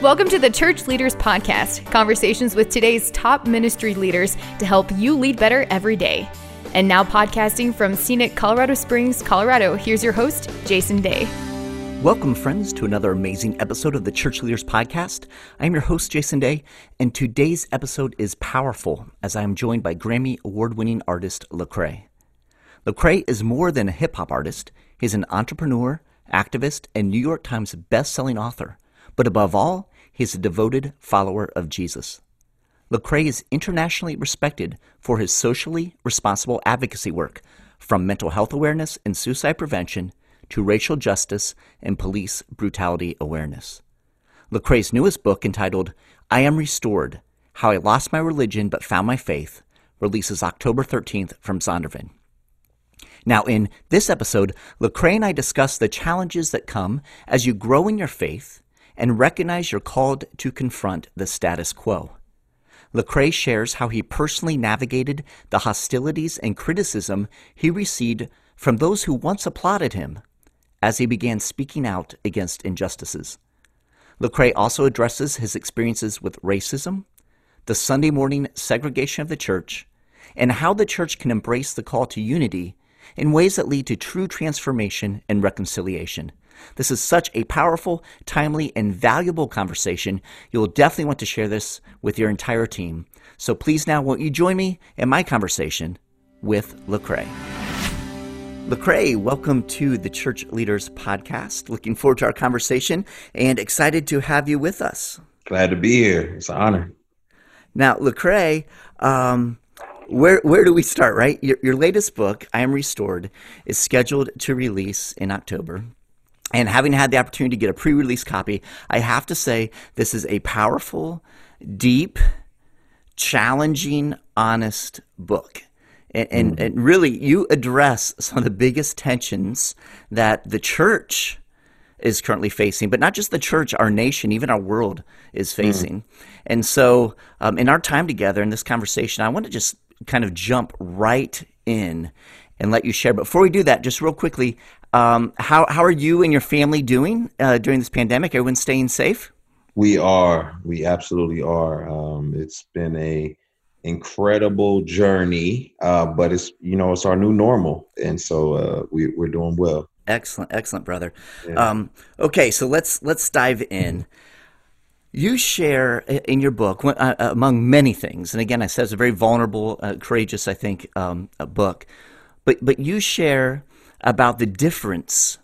Welcome to the Church Leaders Podcast, conversations with today's top ministry leaders to help you lead better every day. And now, podcasting from scenic Colorado Springs, Colorado, here's your host, Jason Day. Welcome, friends, to another amazing episode of the Church Leaders Podcast. I'm your host, Jason Day, and today's episode is powerful as I am joined by Grammy award winning artist Lecrae. Lecrae is more than a hip hop artist, he's an entrepreneur, activist, and New York Times best-selling author. But above all, he's a devoted follower of Jesus. Lecrae is internationally respected for his socially responsible advocacy work, from mental health awareness and suicide prevention to racial justice and police brutality awareness. Lecrae's newest book, entitled I Am Restored How I Lost My Religion But Found My Faith, releases October 13th from Zondervan. Now, in this episode, Lecrae and I discuss the challenges that come as you grow in your faith and recognize you're called to confront the status quo. Lecrae shares how he personally navigated the hostilities and criticism he received from those who once applauded him as he began speaking out against injustices. Lecrae also addresses his experiences with racism, the Sunday morning segregation of the church, and how the church can embrace the call to unity in ways that lead to true transformation and reconciliation. This is such a powerful, timely, and valuable conversation. You'll definitely want to share this with your entire team. So please now, won't you join me in my conversation with Lecrae? Lecrae, welcome to the Church Leaders Podcast. Looking forward to our conversation and excited to have you with us. Glad to be here. It's an honor. Now, Lecrae, um, where where do we start? Right, your, your latest book, I Am Restored, is scheduled to release in October. And having had the opportunity to get a pre-release copy, I have to say this is a powerful, deep, challenging, honest book. And, and, mm. and, really, you address some of the biggest tensions that the church is currently facing, but not just the church, our nation, even our world is mm. facing. Mm. And so, um, in our time together in this conversation, I want to just kind of jump right in and let you share. But before we do that, just real quickly, um, how how are you and your family doing uh, during this pandemic? Everyone staying safe? We are. We absolutely are. Um, it's been a incredible journey, uh, but it's you know it's our new normal, and so uh, we, we're doing well. Excellent, excellent, brother. Yeah. Um, okay, so let's let's dive in. You share in your book, uh, among many things, and again, I said it's a very vulnerable, uh, courageous, I think, um, book. But but you share about the difference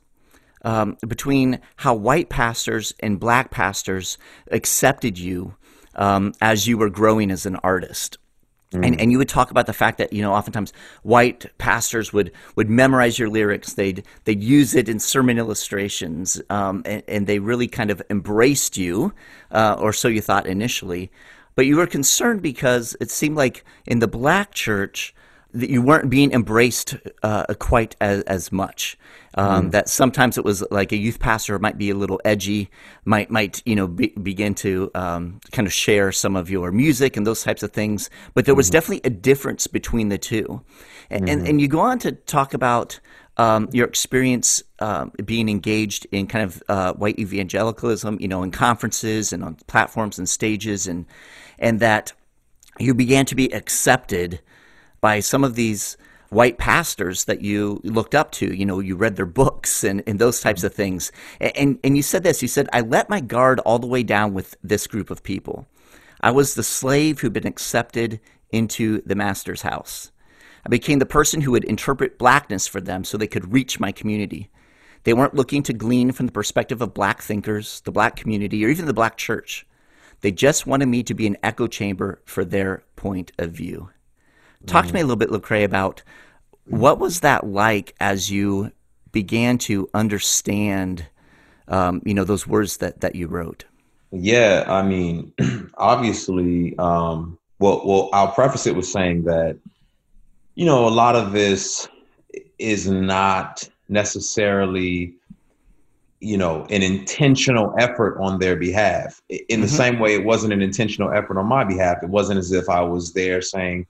um, between how white pastors and black pastors accepted you um, as you were growing as an artist. Mm. And, and you would talk about the fact that you know oftentimes white pastors would would memorize your lyrics they'd they'd use it in sermon illustrations um, and, and, they really kind of embraced you uh, or so you thought initially but you were concerned because it seemed like in the black church that you weren't being embraced uh, quite as, as much. Um, mm. That sometimes it was like a youth pastor might be a little edgy, might might you know be, begin to um, kind of share some of your music and those types of things. But there was mm. definitely a difference between the two, and mm. and, mm-hmm. and, you go on to talk about. Um, your experience um, being engaged in kind of uh, white evangelicalism, you know, in conferences and on platforms and stages, and and that you began to be accepted by some of these white pastors that you looked up to. You know, you read their books and, and those types of things. And, and you said this you said, I let my guard all the way down with this group of people. I was the slave who'd been accepted into the master's house. I became the person who would interpret blackness for them so they could reach my community. They weren't looking to glean from the perspective of black thinkers, the black community, or even the black church. They just wanted me to be an echo chamber for their point of view. Talk mm. to me a little bit, Lecrae, about what was that like as you began to understand, um, you know, those words that that you wrote. Yeah, I mean, obviously, um, well, well, I'll preface it with saying that, you know, a lot of this is not necessarily you know an intentional effort on their behalf in the mm-hmm. same way it wasn't an intentional effort on my behalf it wasn't as if i was there saying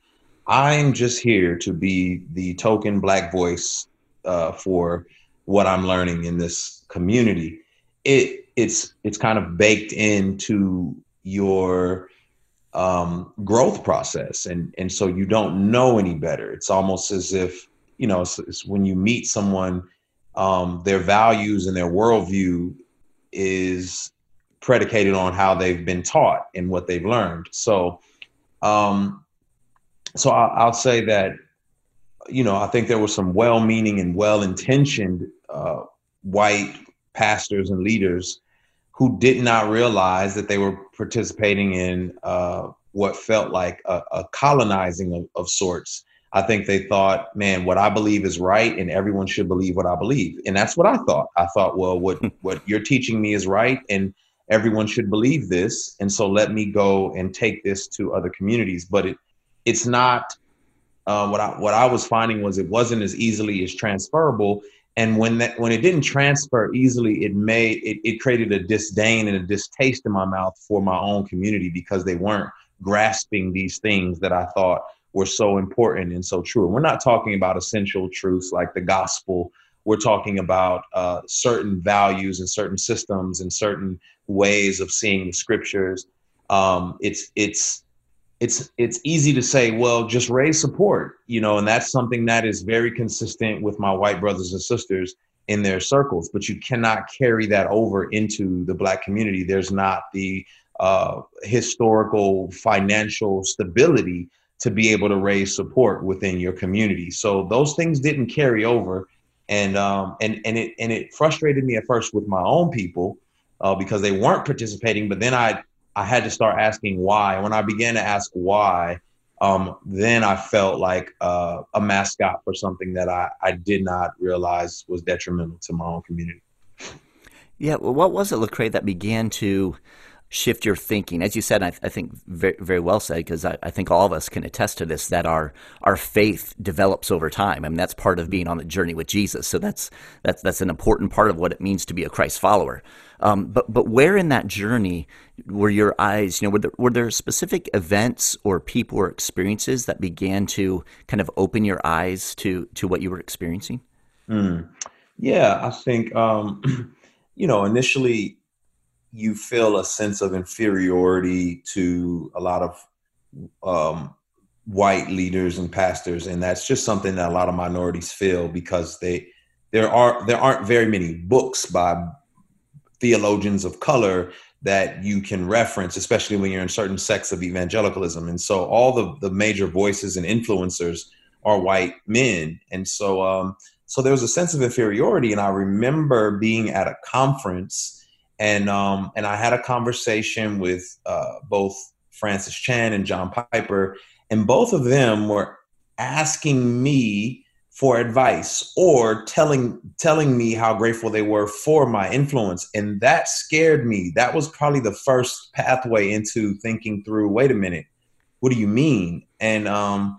I'm just here to be the token black voice uh, for what I'm learning in this community. It it's it's kind of baked into your um, growth process, and and so you don't know any better. It's almost as if you know it's, it's when you meet someone, um, their values and their worldview is predicated on how they've been taught and what they've learned. So, um, so I, will say that you know I think there were some well-meaning and well-intentioned uh, white pastors and leaders who did not realize that they were participating in uh, what felt like a, a colonizing of, of, sorts. I think they thought, man, what I believe is right, and everyone should believe what I believe, and that's what I thought. I thought, well, what what you're teaching me is right, and everyone should believe this, and so let me go and take this to other communities. But it it's not. Uh, what I what I was finding was it wasn't as easily as transferable, and when that when it didn't transfer easily it made it, it created a disdain and a distaste in my mouth for my own community because they weren't grasping these things that i thought were so important and so true. And we're not talking about essential truths like the gospel. We're talking about uh, certain values and certain systems and certain ways of seeing the scriptures. Um, it's it's it's it's easy to say well just raise support you know and that's something that is very consistent with my white brothers and sisters in their circles but you cannot carry that over into the black community. There's not the uh, historical financial stability to be able to raise support within your community. So those things didn't carry over. And um and and it and it frustrated me at first with my own people uh, because they weren't participating but then i I had to start asking why. When I began to ask why, um, then I felt like uh, a mascot for something that I, I did not realize was detrimental to my own community. Yeah, well, what was it, Lecrae, that began to shift your thinking. As you said, I, I think very, very well said, because I, I, think all of us can attest to this, that our, our faith develops over time. I mean, that's part of being on the journey with Jesus. So that's, that's, that's an important part of what it means to be a Christ follower. Um, but, but where in that journey were your eyes, you know, were there, were there specific events or people or experiences that began to kind of open your eyes to, to what you were experiencing? Mm. Yeah, I think, um, you know, initially you feel a sense of inferiority to a lot of um, white leaders and pastors, and that's just something that a lot of minorities feel because they there are there aren't very many books by theologians of color that you can reference, especially when you're in certain sects of evangelicalism. And so all the the major voices and influencers are white men, and so um, so there was a sense of inferiority. And I remember being at a conference and um, and I had a conversation with uh, both Francis Chan and John Piper, and both of them were asking me for advice or telling telling me how grateful they were for my influence. And that scared me. That was probably the first pathway into thinking through wait a minute what do you mean? And um,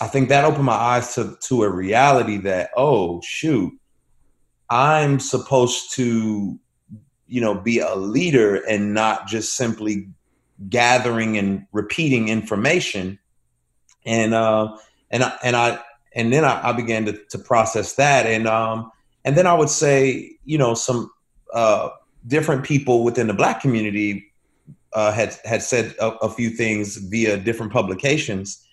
i think that opened my eyes to to a reality that oh shoot i'm supposed to you know be a leader and not just simply gathering and repeating information. And uh and I, and I and then I, I began to, to process that. And um and then I would say you know some uh different people within the black community uh, had had said a, a few things via different publications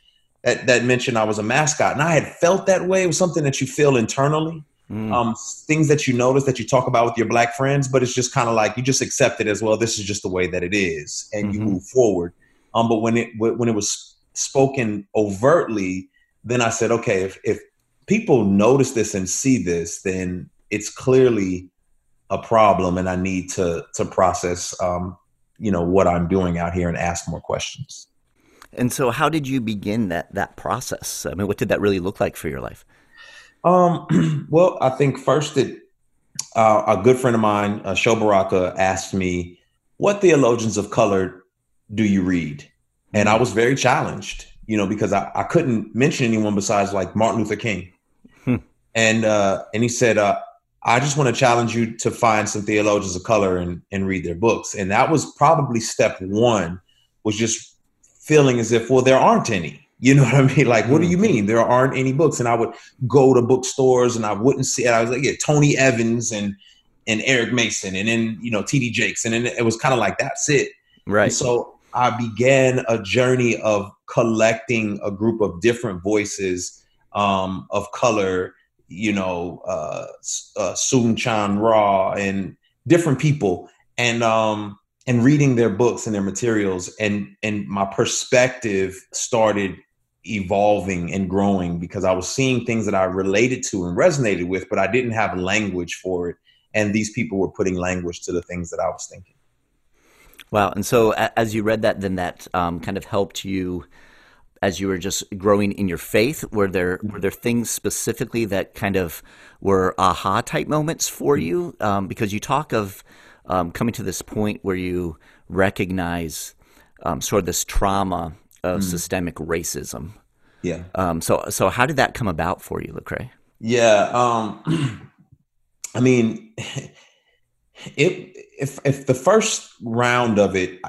that, that mentioned I was a mascot. And I had felt that way. It was something that you feel internally Mm. Um, things that you notice that you talk about with your black friends, but it's just kind of like you just accept it as well. This is just the way that it is, and mm-hmm. you move forward. Um, but when it when it was spoken overtly, then I said, okay, if if people notice this and see this, then it's clearly a problem, and I need to to process, um, you know, what I'm doing out here and ask more questions. And so, how did you begin that that process? I mean, what did that really look like for your life? Um, well, I think first that uh, a good friend of mine, uh, Sho Baraka, asked me, "What theologians of color do you read?" And I was very challenged, you know, because I, I couldn't mention anyone besides like Martin Luther King. Hmm. And uh, and he said, uh, "I just want to challenge you to find some theologians of color and and read their books." And that was probably step one, was just feeling as if, well, there aren't any you know what I mean? Like, what do you mm-hmm. mean? There aren't any books. And I would go to bookstores and I wouldn't see it. I was like, yeah, Tony Evans and and Eric Mason and then you know TD Jakes and then it was kind of like that's it. Right. And so I began a journey of collecting a group of different voices um, of color, you know, uh, uh, Soong-Chan Rah and different people, and um, and reading their books and their materials, and and my perspective started evolving and growing because I was seeing things that I related to and resonated with, but I didn't have language for it. And these people were putting language to the things that I was thinking. Wow. And so as you read that, then that um, kind of helped you as you were just growing in your faith. Were there were there things specifically that kind of were aha type moments for you? Um, because you talk of um, coming to this point where you recognize um, sort of this trauma of mm. systemic racism. Yeah. Um, so so how did that come about for you, Lecrae? Yeah. Um, I mean, it if if the first round of it,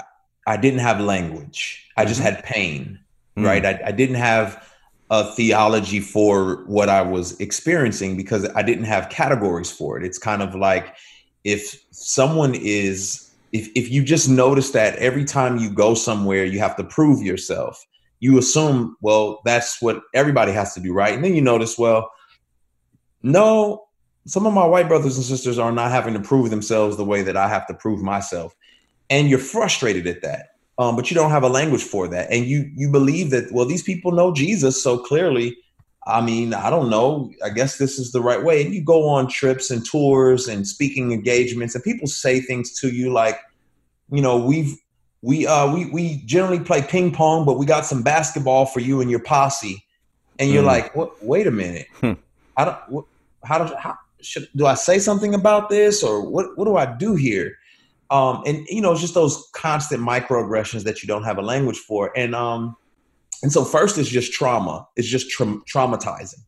I didn't have language. I just mm-hmm. had pain. Mm. Right. I, I didn't have a theology for what I was experiencing because I didn't have categories for it. It's kind of like if someone is if if you just notice that every time you go somewhere you have to prove yourself. You assume well that's what everybody has to do right? And then you notice well no some of my white brothers and sisters are not having to prove themselves the way that i have to prove myself. And you're frustrated at that um, but you don't have a language for that. And you you believe that well these people know jesus so clearly i mean i don't know. I guess this is the right way. And you go on trips and tours and speaking engagements and people say things to you like you know we've we uh we we generally play ping pong but we got some basketball for you and your posse. And you're mm. like what wait a minute. Hmm. i don't what, how do how should do i say something about this or what what do i do here? Um and you know it's just those constant microaggressions that you don't have a language for. And um and so first it's just trauma. It's just tra- traumatizing.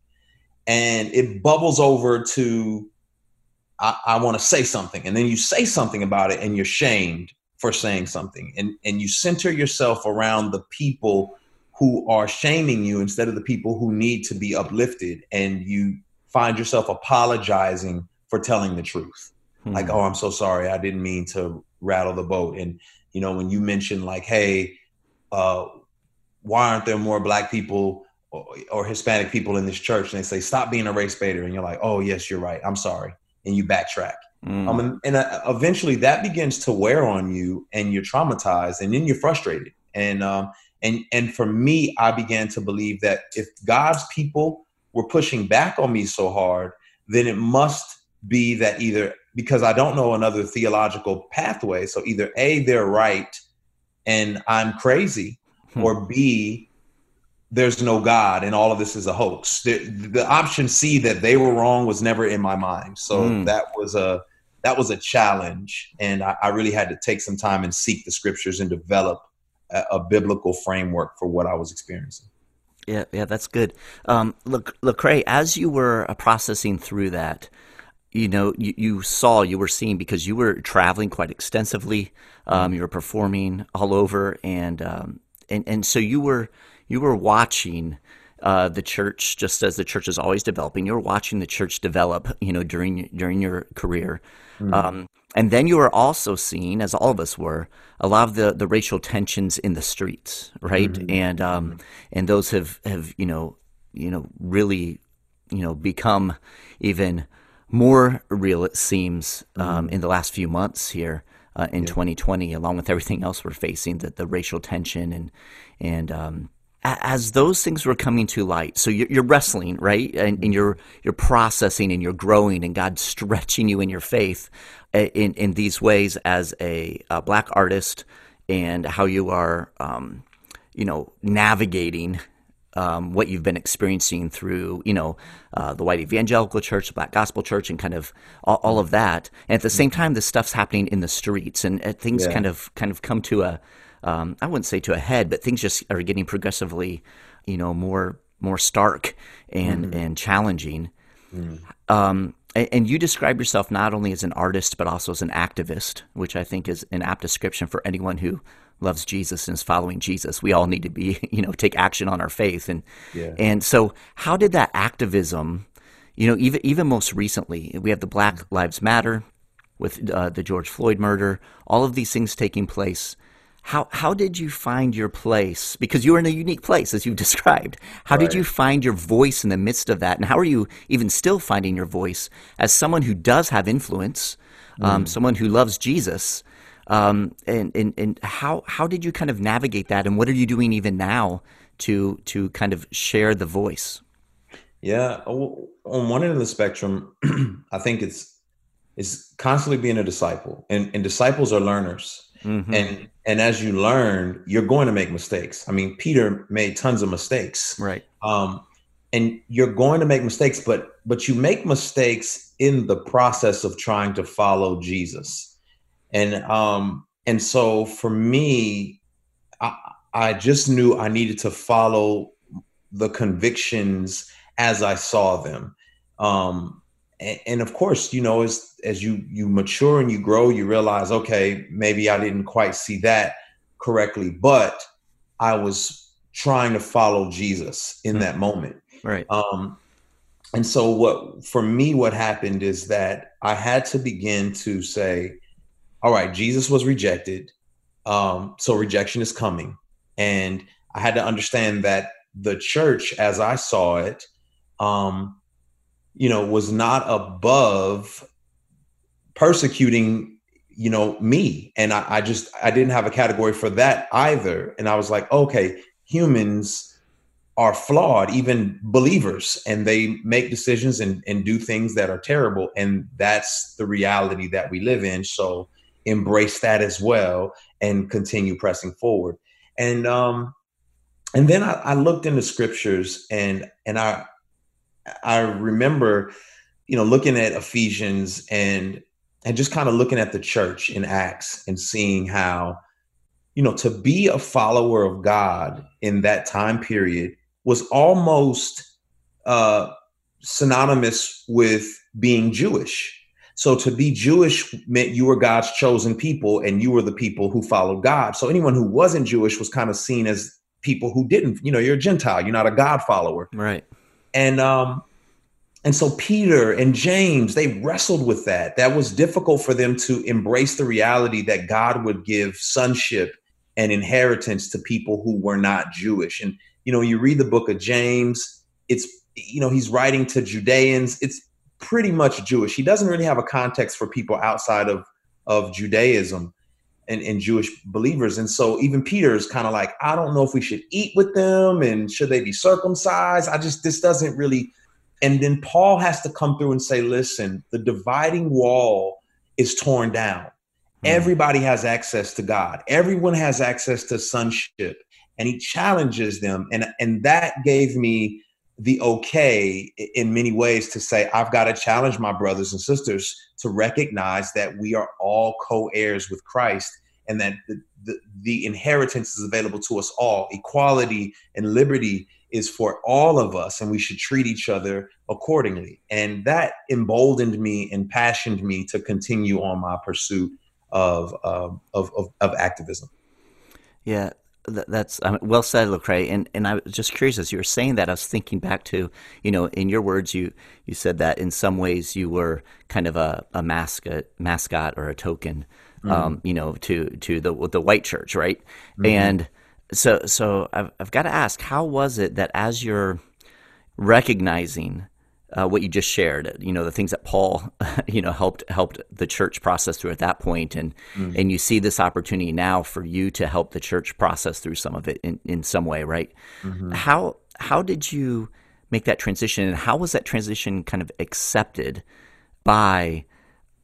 And it bubbles over to I, I want to say something. And then you say something about it and you're shamed for saying something. And and you center yourself around the people who are shaming you instead of the people who need to be uplifted. And you find yourself apologizing for telling the truth. Hmm. like oh i'm so sorry. I didn't mean to rattle the boat. And you know when you mention like hey uh, why aren't there more black people or, or hispanic people in this church and they say stop being a race baiter and you're like oh yes you're right i'm sorry and you backtrack Mm. Um, and, and uh, eventually that begins to wear on you, and you're traumatized, and then you're frustrated. And um, and and for me, I began to believe that if God's people were pushing back on me so hard, then it must be that either because I don't know another theological pathway. So either A, they're right and I'm crazy, hmm. or B, there's no God and all of this is a hoax. The, the, option C that they were wrong was never in my mind. So mm. that was a that was a challenge, and I, I, really had to take some time and seek the scriptures and develop a, a biblical framework for what I was experiencing. Yeah, yeah, that's good. Um, look, Lecrae, as you were uh, processing through that, you know, you, you, saw, you were seeing because you were traveling quite extensively. Um, you were performing all over, and um, and and so you were you were watching uh, the church, just as the church is always developing. You're watching the church develop, you know, during during your career, mm. um, and then you were also seeing, as all of us were, a lot of the, the racial tensions in the streets, right? Mm-hmm. And um, mm-hmm. and those have have you know you know really you know become even more real. It seems um, mm. in the last few months here. Uh, in yeah. 2020, along with everything else we're facing, the, the racial tension and and um, as those things were coming to light, so you're, wrestling, right, and, and, you're you're processing and you're growing, and God's stretching you in your faith uh, in in these ways as a, a black artist, and how you are, um, you know, navigating um, what you've been experiencing through, you know, uh, the white evangelical church, the black gospel church, and kind of all, all, of that. And at the same time, this stuff's happening in the streets, and uh, things yeah. kind of kind of come to a um, I wouldn't say to a head, but things just are getting progressively, you know, more more stark and mm-hmm. and challenging. Mm. Um, and, you describe yourself not only as an artist but also as an activist, which I think is an apt description for anyone who loves Jesus and is following Jesus. We all need to be, you know, take action on our faith, and yeah. and so how did that activism, you know, even even most recently, we have the Black Lives Matter with uh, the George Floyd murder, all of these things taking place. How how did you find your place? Because you were in a unique place, as you've described. How right. did you find your voice in the midst of that? And how are you even still finding your voice as someone who does have influence, um, mm. someone who loves Jesus? Um, and, and and how how did you kind of navigate that? And what are you doing even now to to kind of share the voice? Yeah, on one end of the spectrum, I think it's it's constantly being a disciple, and and disciples are learners. Mm-hmm. And and as you learn, you're going to make mistakes. I mean, Peter made tons of mistakes. Right. Um, and you're going to make mistakes, but but you make mistakes in the process of trying to follow Jesus. And um, and so for me, I, I just knew I needed to follow the convictions as I saw them. Um, and, and, of course, you know, as as you you mature and you grow, you realize, okay, maybe I didn't quite see that correctly, but I was trying to follow Jesus in mm-hmm. that moment. Right. Um, and so what for me what happened is that I had to begin to say, all right, Jesus was rejected. Um, so rejection is coming. And I had to understand that the church, as I saw it, um, you know, was not above persecuting, you know, me. And I, I just I didn't have a category for that either. And I was like, okay, humans are flawed, even believers, and they make decisions and, and do things that are terrible. And that's the reality that we live in. So embrace that as well and continue pressing forward. And um and then I, I looked in the scriptures and and I I remember, you know, looking at Ephesians and and just kind of looking at the church in Acts and seeing how, you know, to be a follower of God in that time period was almost uh, synonymous with being Jewish. So to be Jewish meant you were God's chosen people and you were the people who followed God. So anyone who wasn't Jewish was kind of seen as people who didn't, you know, you're a Gentile, you're not a God follower. Right and um and so Peter and James, they wrestled with that. That was difficult for them to embrace the reality that God would give sonship and inheritance to people who were not Jewish. And you know, you read the book of James, it's you know, he's writing to Judeans. It's pretty much Jewish. He doesn't really have a context for people outside of of Judaism and, and Jewish believers. And so even Peter is kind of like, I don't know if we should eat with them and should they be circumcised? I just, this doesn't really. And then Paul has to come through and say, listen, the dividing wall is torn down. Mm. Everybody has access to God, everyone has access to sonship. And he challenges them. And, and that gave me the okay in many ways to say, I've got to challenge my brothers and sisters to recognize that we are all co heirs with Christ and that the, the, the, inheritance is available to us all. Equality and liberty is for all of us, and we should treat each other accordingly. And that emboldened me and passioned me to continue on my pursuit of, um, of, of, of activism. Yeah, that's um, well said, Lecrae. And and I was just curious as you were saying that, I was thinking back to you know, in your words, you you said that in some ways you were kind of a, a mascot mascot or a token, mm-hmm. um, you know, to to the the white church, right? Mm-hmm. And so so I've I've got to ask, how was it that as you're recognizing uh, what you just shared, you know, the things that Paul, you know, helped helped the church process through at that point, and mm. and you see this opportunity now for you to help the church process through some of it in, in some way, right? Mm-hmm. How how did you make that transition, and how was that transition kind of accepted by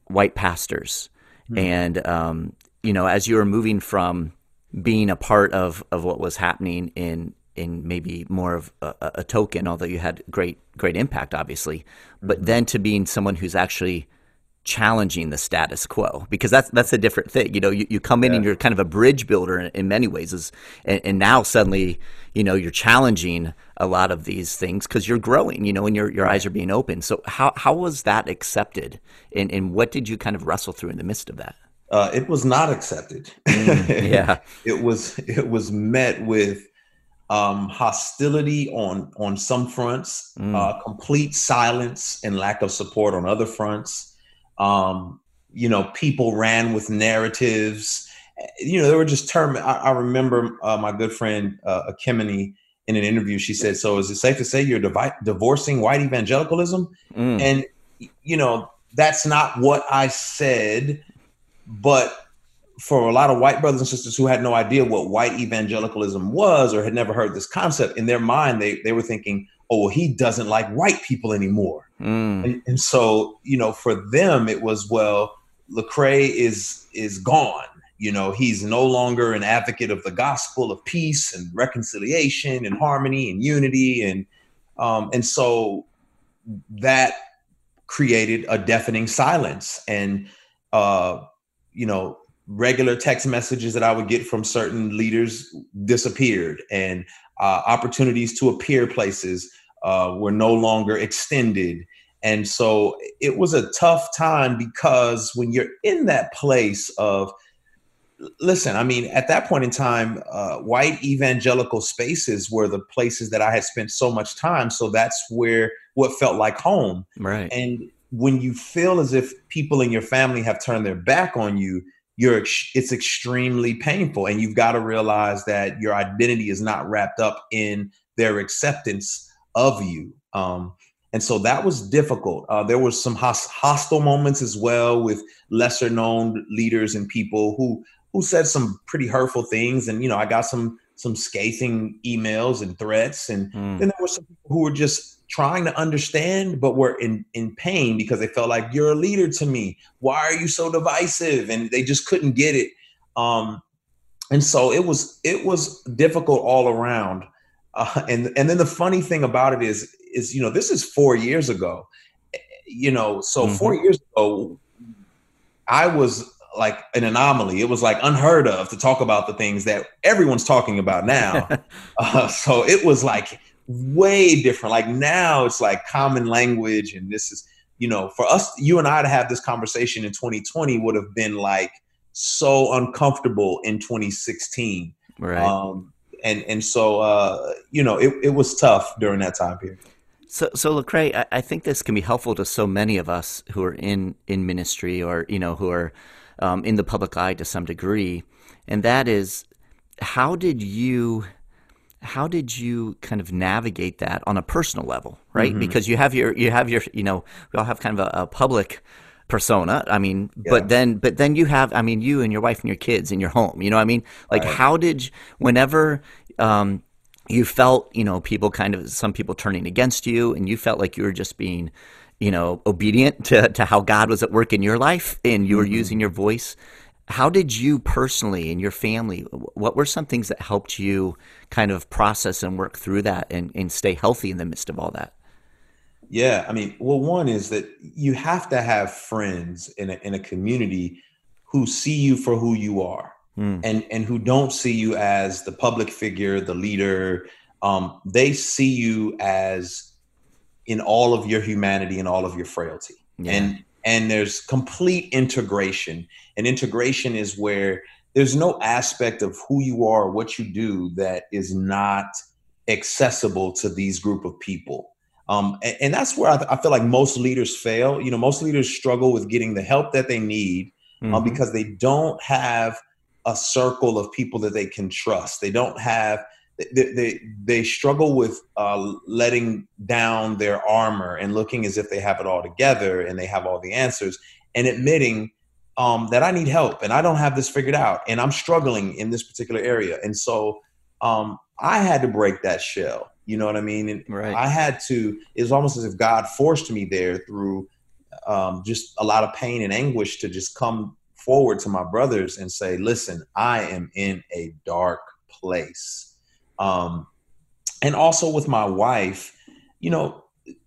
white pastors? Mm. And um, you know, as you were moving from being a part of of what was happening in in maybe more of a, a, token, although you had great great impact, obviously. But mm-hmm. then to being someone who's actually challenging the status quo, because that's that's a different thing. You know, you, you come in yeah. and you're kind of a bridge builder in, in many ways, is, and, and, now suddenly, you know, you're challenging a lot of these things because you're growing. You know, and your your eyes are being open. So how how was that accepted, and and what did you kind of wrestle through in the midst of that? Uh, it was not accepted. Mm, yeah, it was it was met with um, hostility on on some fronts, mm. uh, complete silence and lack of support on other fronts. Um, you know, people ran with narratives. You know, there were just terms. I, I, remember uh, my good friend uh, Ekemini in an interview. She said, "So is it safe to say you're divi- divorcing white evangelicalism?" Mm. And you know, that's not what I said, but for a lot of white brothers and sisters who had no idea what white evangelicalism was or had never heard this concept, in their mind they they were thinking, "Oh, well, he doesn't like white people anymore." Mm. And, and so, you know, for them it was, well, Lecrae is is gone. You know, he's no longer an advocate of the gospel of peace and reconciliation and harmony and unity, and um, and so that created a deafening silence. And uh, you know, regular text messages that I would get from certain leaders disappeared, and uh, opportunities to appear places uh, were no longer extended. And so it was a tough time because when you're in that place of, listen, I mean, at that point in time, uh, white evangelical spaces were the places that I had spent so much time. So that's where what felt like home. Right. And when you feel as if people in your family have turned their back on you, you're it's extremely painful and you've got to realize that your identity is not wrapped up in their acceptance of you um, and so that was difficult. Uh, there was some hostile moments as well with lesser known leaders and people who who said some pretty hurtful things, and you know I got some some scathing emails and threats, and mm. then there were some people who were just trying to understand but were in in pain because they felt like you're a leader to me. Why are you so divisive? And they just couldn't get it. Um, and so it was it was difficult all around. Uh, and and then the funny thing about it is is you know this is four years ago you know so mm-hmm. four years ago i was like an anomaly it was like unheard of to talk about the things that everyone's talking about now uh, so it was like way different. Like now it's like common language and this is you know for us you and i to have this conversation in 2020 would have been like so uncomfortable in 2016 right. Um and and so uh you know it, it was tough during that time period. So, so Lecrae, I, I, think this can be helpful to so many of us who are in in ministry or you know who are um, in the public eye to some degree, and that is, how did you, how did you kind of navigate that on a personal level, right? Mm-hmm. Because you have your you have your you know we all have kind of a, a public persona i mean yeah. but then but then you have i mean you and your wife and your kids in your home you know i mean like right. how did whenever um, you felt, you know, people kind of, some people turning against you, and you felt like you were just being, you know, obedient to, to how God was at work in your life and you were mm-hmm. using your voice. How did you personally and your family, what were some things that helped you kind of process and work through that and, and stay healthy in the midst of all that? Yeah, I mean, well, one is that you have to have friends in a, in a community who see you for who you are mm. and and who don't see you as the public figure, the leader. Um, they see you as in all of your humanity and all of your frailty. Yeah. And and there's complete integration. And integration is where there's no aspect of who you are, what you do that is not accessible to these group of people. Um, and, and, that's where I, th- I, feel like most leaders fail. You know, most leaders struggle with getting the help that they need uh, mm-hmm. because they don't have a circle of people that they can trust. They don't have they they, they struggle with uh, letting down their armor and looking as if they have it all together and they have all the answers and admitting um, that I need help and I don't have this figured out and I'm struggling in this particular area. And so um, I had to break that shell. You know what I mean? And right. I had to. It's almost as if God forced me there through um, just a lot of pain and anguish to just come forward to my brothers and say, listen, I am in a dark place. Um, and also with my wife, you know,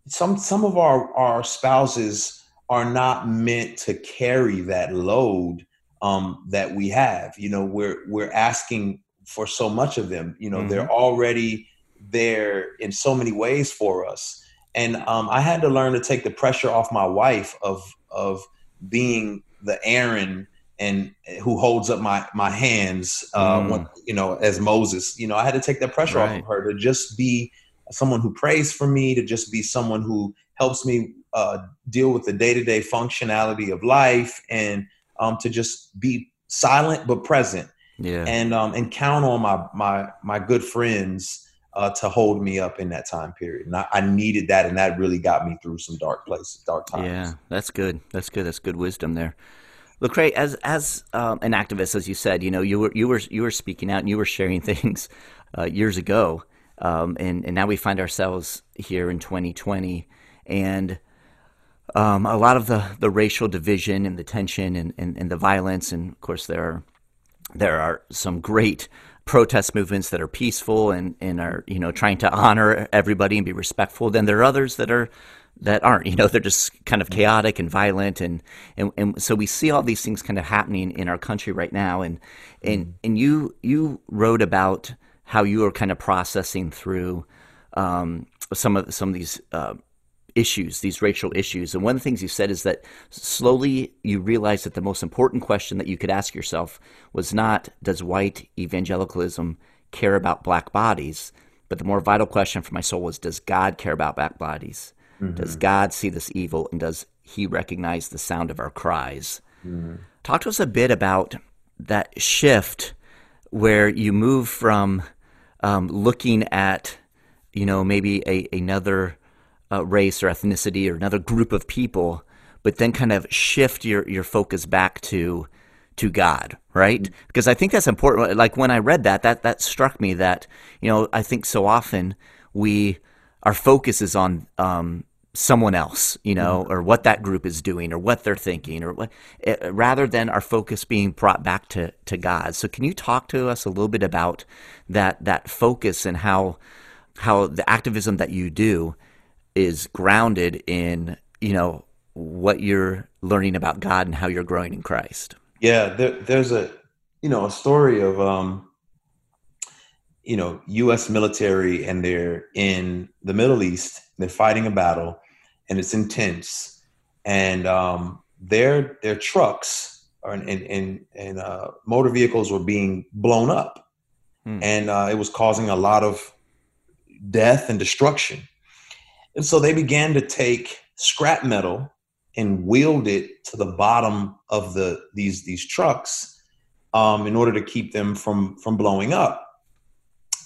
some some of our, our spouses are not meant to carry that load um, that we have. You know, we're we're asking for so much of them. You know, mm-hmm. they're already there in so many ways for us. And um, I had to learn to take the pressure off my wife of of being the Aaron and who holds up my my hands uh mm. when, you know as moses you know i had to take that pressure right. off of her to just be someone who prays for me to just be someone who helps me uh, deal with the day-to-day functionality of life and um, to just be silent but present. Yeah. And um, and count on my my my good friends uh, to hold me up in that time period. And I, I, needed that and that really got me through some dark places dark times. yeah that's good. That's good. That's good wisdom there Lecrae, as as um, an activist, as you said, you know, you were you were you were speaking out and you were sharing things uh, years ago, um, and and now we find ourselves here in 2020, and um, a lot of the the racial division and the tension and, and, and the violence, and of course there are there are some great protest movements that are peaceful and, and are you know trying to honor everybody and be respectful. Then there are others that are that aren't. You know, they're just kind of chaotic and violent, and and, and so we see all these things kind of happening in our country right now. And and mm. and you you wrote about how you were kind of processing through um, some of some of these. Uh, issues, these racial issues. And one of the things you said is that slowly you realized that the most important question that you could ask yourself was not, does white evangelicalism care about black bodies? But the more vital question for my soul was, does God care about black bodies? Mm-hmm. Does God see this evil and does he recognize the sound of our cries? Mm-hmm. Talk to us a bit about that shift where you move from um, looking at, you know, maybe a, another uh, race or ethnicity or another group of people, but then kind of shift your, your focus back to to God, right? Mm-hmm. Because I think that's important. Like when I read that, that that struck me that you know I think so often we our focus is on um, someone else, you know, mm-hmm. or what that group is doing, or what they're thinking, or what, eh, rather than our focus being brought back to to God. So, can you talk to us a little bit about that that focus and how how the activism that you do is grounded in you know what you're learning about God and how you're growing in Christ? Yeah, there, there's a you know a story of um, you know, U.S. military and they're in the Middle East. They're fighting a battle, and it's intense. And um, their their trucks and and and uh, motor vehicles were being blown up, hmm. and uh, it was causing a lot of death and destruction. And so they began to take scrap metal and wheeled it to the bottom of the these these trucks um, in order to keep them from from blowing up.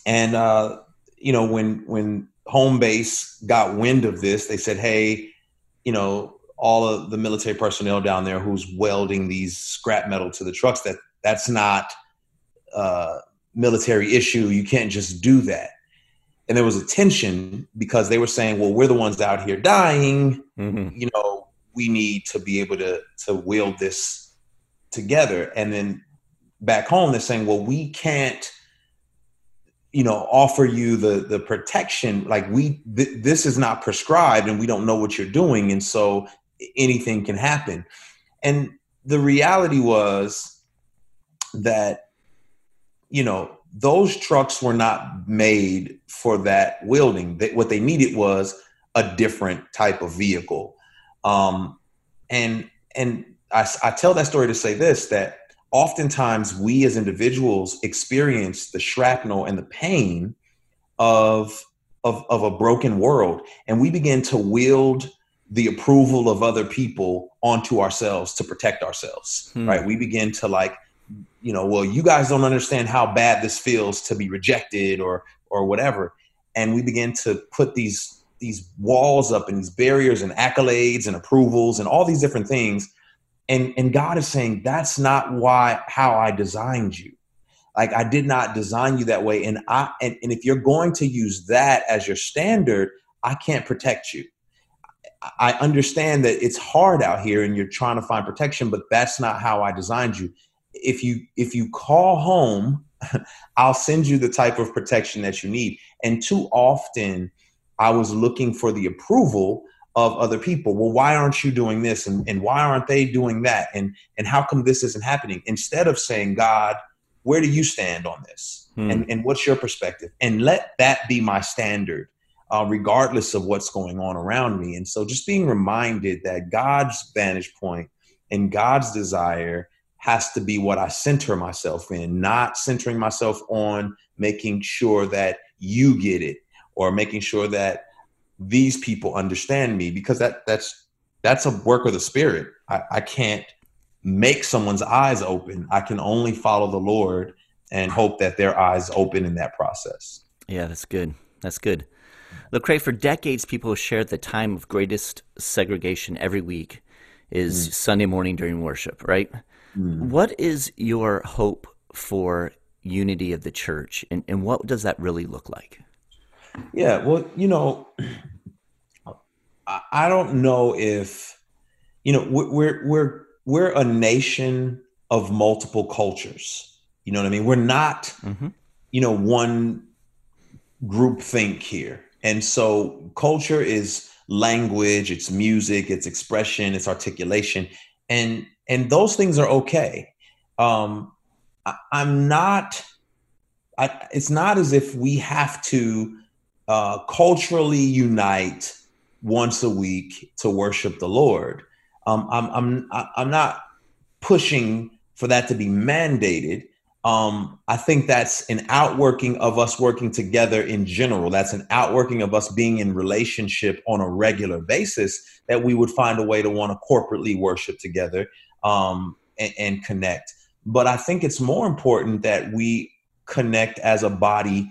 And uh, you know, when when home base got wind of this, they said, "Hey, you know, all of the military personnel down there who's welding these scrap metal to the trucks that that's not a military issue. You can't just do that." And there was a tension because they were saying, "Well, we're the ones out here dying. Mm-hmm. You know, we need to be able to to wield this together." And then back home, they're saying, "Well, we can't." You know offer you the the protection like we th- this is not prescribed and we don't know what you're doing and so anything can happen. And the reality was that you know those trucks were not made for that wielding. They, what they needed was a different type of vehicle. Um and and I, I tell that story to say this that oftentimes we as individuals experience the shrapnel and the pain of, of, of a broken world. And we begin to wield the approval of other people onto ourselves to protect ourselves, hmm. right? We begin to like, you know, well, you guys don't understand how bad this feels to be rejected or, or whatever. And we begin to put these these walls up and these barriers and accolades and approvals and all these different things and and god is saying that's not why how i designed you. Like i did not design you that way. And i and, and if you're going to use that as your standard i can't protect you. I understand that it's hard out here and you're trying to find protection but that's not how i designed you. If you if you call home i'll send you the type of protection that you need. And too often i was looking for the approval of other people. Well, why aren't you doing this? And, and why aren't they doing that? And, and how come this isn't happening? Instead of saying, God, where do you stand on this? Hmm. And, and what's your perspective? And let that be my standard, uh, regardless of what's going on around me. And so just being reminded that God's vantage point and God's desire has to be what I center myself in, not centering myself on making sure that you get it or making sure that these people understand me because that that's that's a work of the spirit. I, I can't make someone's eyes open. I can only follow the Lord and hope that their eyes open in that process. Yeah, that's good. That's good. Lecrae, for decades, people have shared the time of greatest segregation every week is mm. Sunday morning during worship, right? Mm. What is your hope for unity of the church, and, and what does that really look like? Yeah, well, you know, I don't know if you know we're we're we're a nation of multiple cultures. You know what I mean? We're not, mm-hmm. you know, one group think here. And so culture is language, it's music, it's expression, it's articulation. And and those things are okay. Um I, am not I, it's not as if we have to uh, culturally unite once a week to worship the Lord. Um, I'm I'm I'm not pushing for that to be mandated. Um, I think that's an outworking of us working together in general. That's an outworking of us being in relationship on a regular basis. That we would find a way to want to corporately worship together um, and, and connect. But I think it's more important that we connect as a body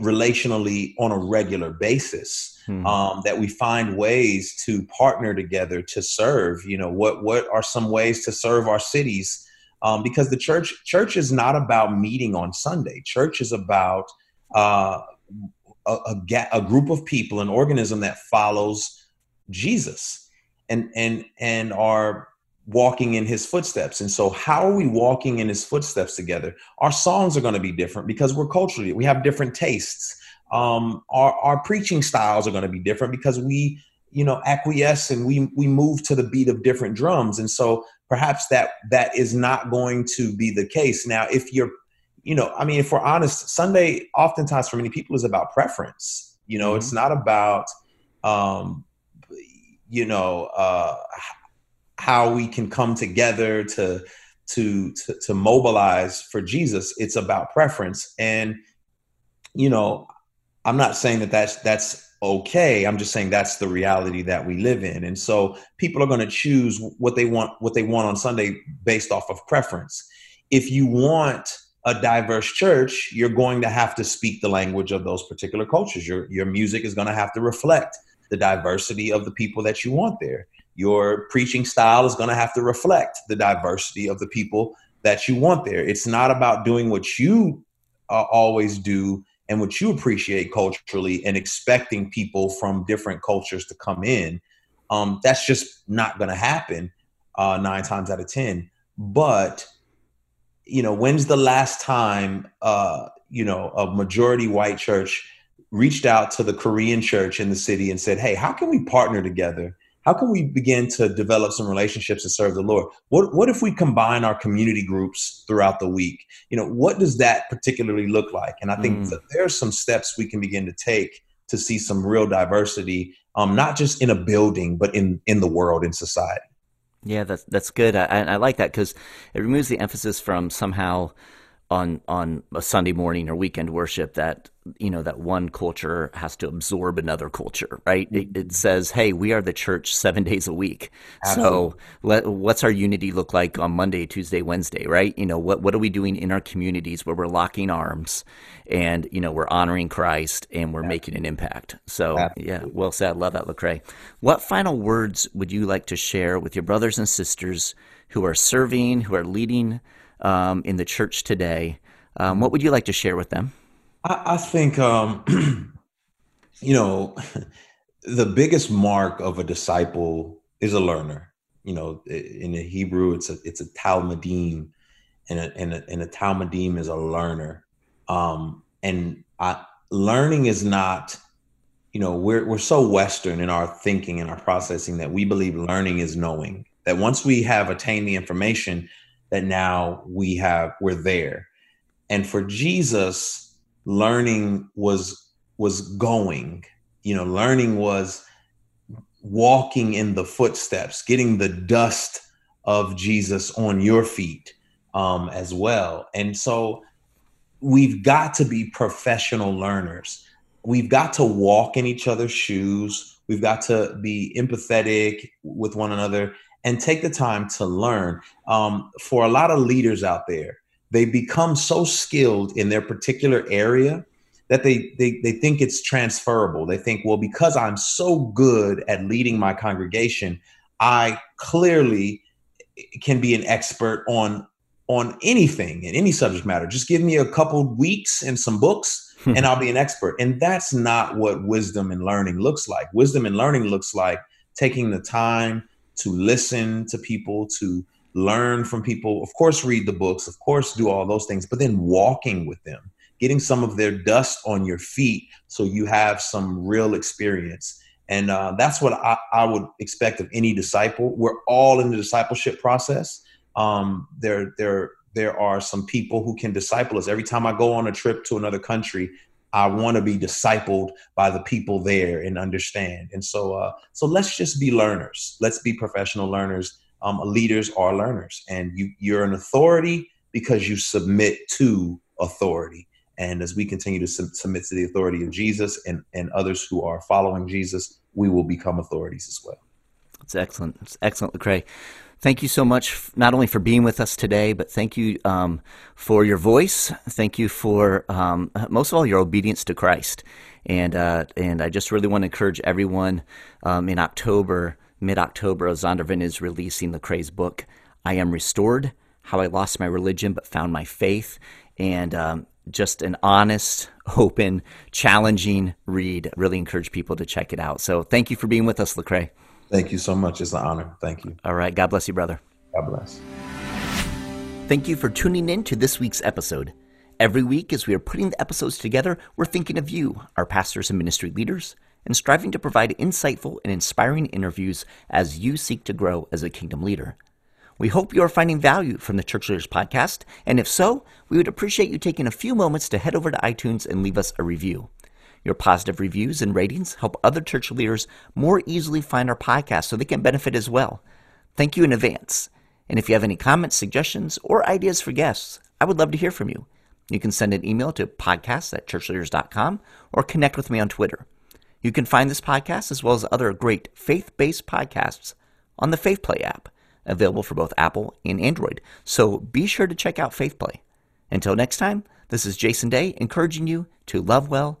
relationally on a regular basis hmm. um, that we find ways to partner together to serve you know what what are some ways to serve our cities? Um, because the church church is not about meeting on sunday. Church is about uh, a, a, a group of people an organism that follows jesus. And and and are walking in his footsteps. And so, how are we walking in his footsteps together? Our songs are going to be different because we're culturally, we have different tastes. Um, our, our preaching styles are going to be different because we, you know, acquiesce and we we move to the beat of different drums. And so, perhaps that that is not going to be the case. Now, if you're, you know, I mean, if we're honest, Sunday oftentimes for many people is about preference. You know, mm-hmm. it's not about um, you know uh, how we can come together to to to, to mobilize for Jesus. It's about preference, and you know, I'm not saying that that's that's okay. I'm just saying that's the reality that we live in. And so people are going to choose what they want what they want on sunday based off of preference. If you want a diverse church you're going to have to speak the language of those particular cultures. Your your music is going to have to reflect the diversity of the people that you want there your preaching style is going to have to reflect the diversity of the people that you want there. It's not about doing what you uh, always do and what you appreciate culturally and expecting people from different cultures to come in. Um, that's just not going to happen uh, nine times out of 10. But, you know, when's the last time, uh, you know, a majority white church reached out to the Korean church in the city and said, hey, how can we partner together? How can we begin to develop some relationships to serve the Lord? What what if we combine our community groups throughout the week? You know, what does that particularly look like? And I think mm. that there are some steps we can begin to take to see some real diversity, um, not just in a building, but in in the world, in society. Yeah, that's that's good. I, I like that because it removes the emphasis from somehow on on a Sunday morning or weekend worship that you know that one culture has to absorb another culture, right? It, it says, "Hey, we are the church seven days a week." Absolutely. So, let, what's our unity look like on Monday, Tuesday, Wednesday, right? You know, what what are we doing in our communities where we're locking arms and you know we're honoring Christ and we're Absolutely. making an impact? So, Absolutely. yeah, well said. Love that, Lecrae. What final words would you like to share with your brothers and sisters who are serving, who are leading? Um, in the church today. Um, what would you like to share with them? I, I think, um, you know, the biggest mark of a disciple is a learner. You know, in the Hebrew, it's a it's a talmidim, and a, and a, and a talmidim is a learner. Um, and I, learning is not, you know, we're we're so Western in our thinking and our processing that we believe learning is knowing. That once we have attained the information, that now we have we're there. And for jesus learning was was going. You know learning was walking in the footsteps getting the dust of jesus on your feet um, as well. And so we've got to be professional learners. We've got to walk in each other's shoes. We've got to be empathetic with one another and take the time to learn. Um, for a lot of leaders out there, they become so skilled in their particular area that they, they they think it's transferable. They think, well, because I'm so good at leading my congregation, I clearly can be an expert on on anything in any subject matter. Just give me a couple weeks and some books and I'll be an expert. And that's not what wisdom and learning looks like. Wisdom and learning looks like taking the time to listen to people, to learn from people, of course, read the books, of course, do all those things, but then walking with them, getting some of their dust on your feet so you have some real experience. And uh, that's what I, I, would expect of any disciple. We're all in the discipleship process. Um, there, there, there are some people who can disciple us. Every time I go on a trip to another country, I want to be discipled by the people there and understand. And so, uh, so let's just be learners. Let's be professional learners. Um, leaders are learners, and you, you're an authority because you submit to authority. And as we continue to sub- submit to the authority of Jesus and, and others who are following Jesus, we will become authorities as well. It's excellent. It's excellent, Lecrae. Thank you so much, not only for being with us today, but thank you um, for your voice. Thank you for, um, most of all, your obedience to Christ. And uh, and I just really want to encourage everyone um, in October, mid October, Zondervan is releasing Lecrae's book, I Am Restored How I Lost My Religion But Found My Faith. And um, just an honest, open, challenging read. Really encourage people to check it out. So thank you for being with us, Lecrae. Thank you so much. It's an honor. Thank you. All right. God bless you, brother. God bless. Thank you for tuning in to this week's episode. Every week, as we are putting the episodes together, we're thinking of you, our pastors and ministry leaders, and striving to provide insightful and inspiring interviews as you seek to grow as a kingdom leader. We hope you are finding value from the Church Leaders Podcast, and if so, we would appreciate you taking a few moments to head over to iTunes and leave us a review. Your positive reviews and ratings help other church leaders more easily find our podcast so they can benefit as well. Thank you in advance. And if you have any comments, suggestions, or ideas for guests, I would love to hear from you. You can send an email to podcast at churchleaders.com or connect with me on Twitter. You can find this podcast as well as other great faith based podcasts on the FaithPlay app, available for both Apple and Android. So be sure to check out FaithPlay. Until next time, this is Jason Daye encouraging you to love well